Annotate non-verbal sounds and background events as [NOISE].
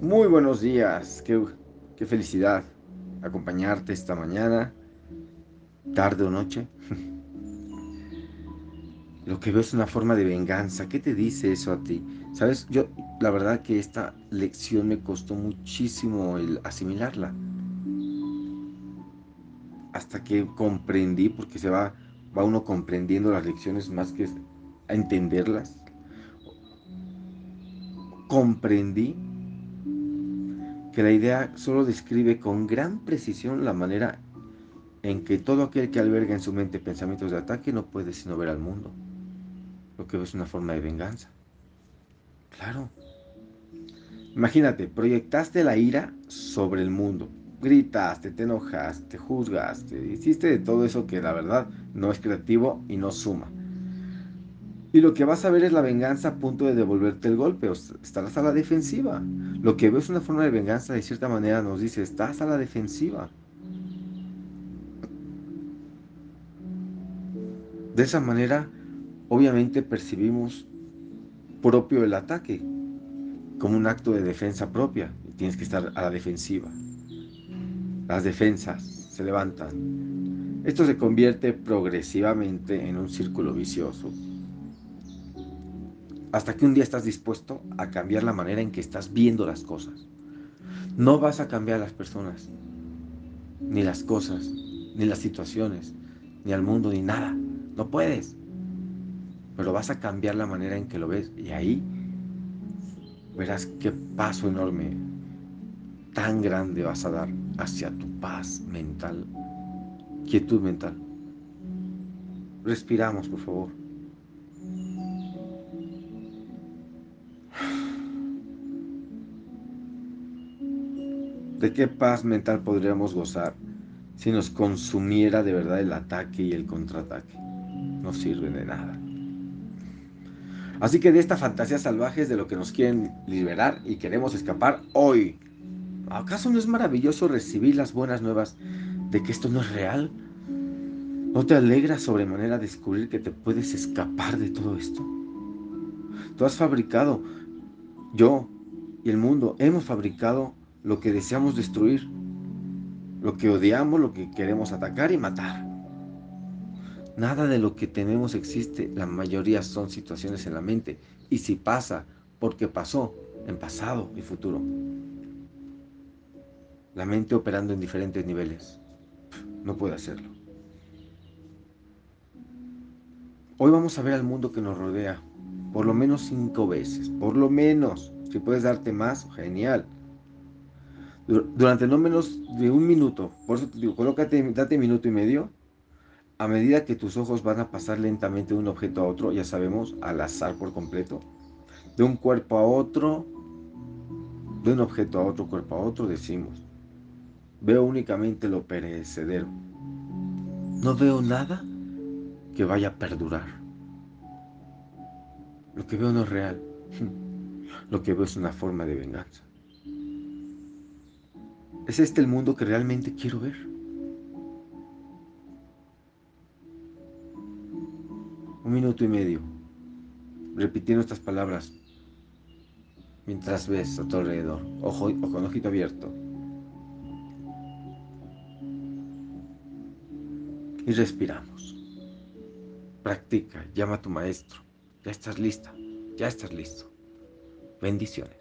Muy buenos días, qué, qué, felicidad acompañarte esta mañana, tarde o noche. [LAUGHS] Lo que veo es una forma de venganza. ¿Qué te dice eso a ti? Sabes, yo la verdad que esta lección me costó muchísimo el asimilarla. Hasta que comprendí, porque se va, va uno comprendiendo las lecciones más que a entenderlas. Comprendí que la idea solo describe con gran precisión la manera en que todo aquel que alberga en su mente pensamientos de ataque no puede sino ver al mundo. Lo que es una forma de venganza. Claro. Imagínate, proyectaste la ira sobre el mundo. Gritaste, te enojaste, juzgaste, hiciste de todo eso que la verdad no es creativo y no suma. Y lo que vas a ver es la venganza a punto de devolverte el golpe, o estarás a la defensiva. Lo que ves una forma de venganza, de cierta manera nos dice, estás a la defensiva. De esa manera, obviamente percibimos propio el ataque, como un acto de defensa propia, tienes que estar a la defensiva. Las defensas se levantan. Esto se convierte progresivamente en un círculo vicioso hasta que un día estás dispuesto a cambiar la manera en que estás viendo las cosas. No vas a cambiar las personas, ni las cosas, ni las situaciones, ni al mundo, ni nada. No puedes. Pero vas a cambiar la manera en que lo ves y ahí verás qué paso enorme, tan grande vas a dar hacia tu paz mental, quietud mental. Respiramos, por favor. ¿De qué paz mental podríamos gozar si nos consumiera de verdad el ataque y el contraataque? No sirve de nada. Así que de esta fantasía salvaje es de lo que nos quieren liberar y queremos escapar hoy. ¿Acaso no es maravilloso recibir las buenas nuevas de que esto no es real? ¿No te alegra sobremanera descubrir que te puedes escapar de todo esto? Tú has fabricado, yo y el mundo hemos fabricado lo que deseamos destruir, lo que odiamos, lo que queremos atacar y matar. Nada de lo que tenemos existe, la mayoría son situaciones en la mente. Y si pasa, porque pasó en pasado y futuro. La mente operando en diferentes niveles. No puede hacerlo. Hoy vamos a ver al mundo que nos rodea por lo menos cinco veces, por lo menos. Si puedes darte más, genial durante no menos de un minuto. Por eso te digo, colócate, date minuto y medio. A medida que tus ojos van a pasar lentamente de un objeto a otro, ya sabemos, al azar por completo, de un cuerpo a otro, de un objeto a otro, cuerpo a otro, decimos, veo únicamente lo perecedero. No veo nada que vaya a perdurar. Lo que veo no es real. [LAUGHS] Lo que veo es una forma de venganza. ¿Es este el mundo que realmente quiero ver? Un minuto y medio, repitiendo estas palabras mientras ves a tu alrededor, ojo, o con ojito abierto. Y respiramos. Practica, llama a tu maestro. Ya estás lista, ya estás listo. Bendiciones.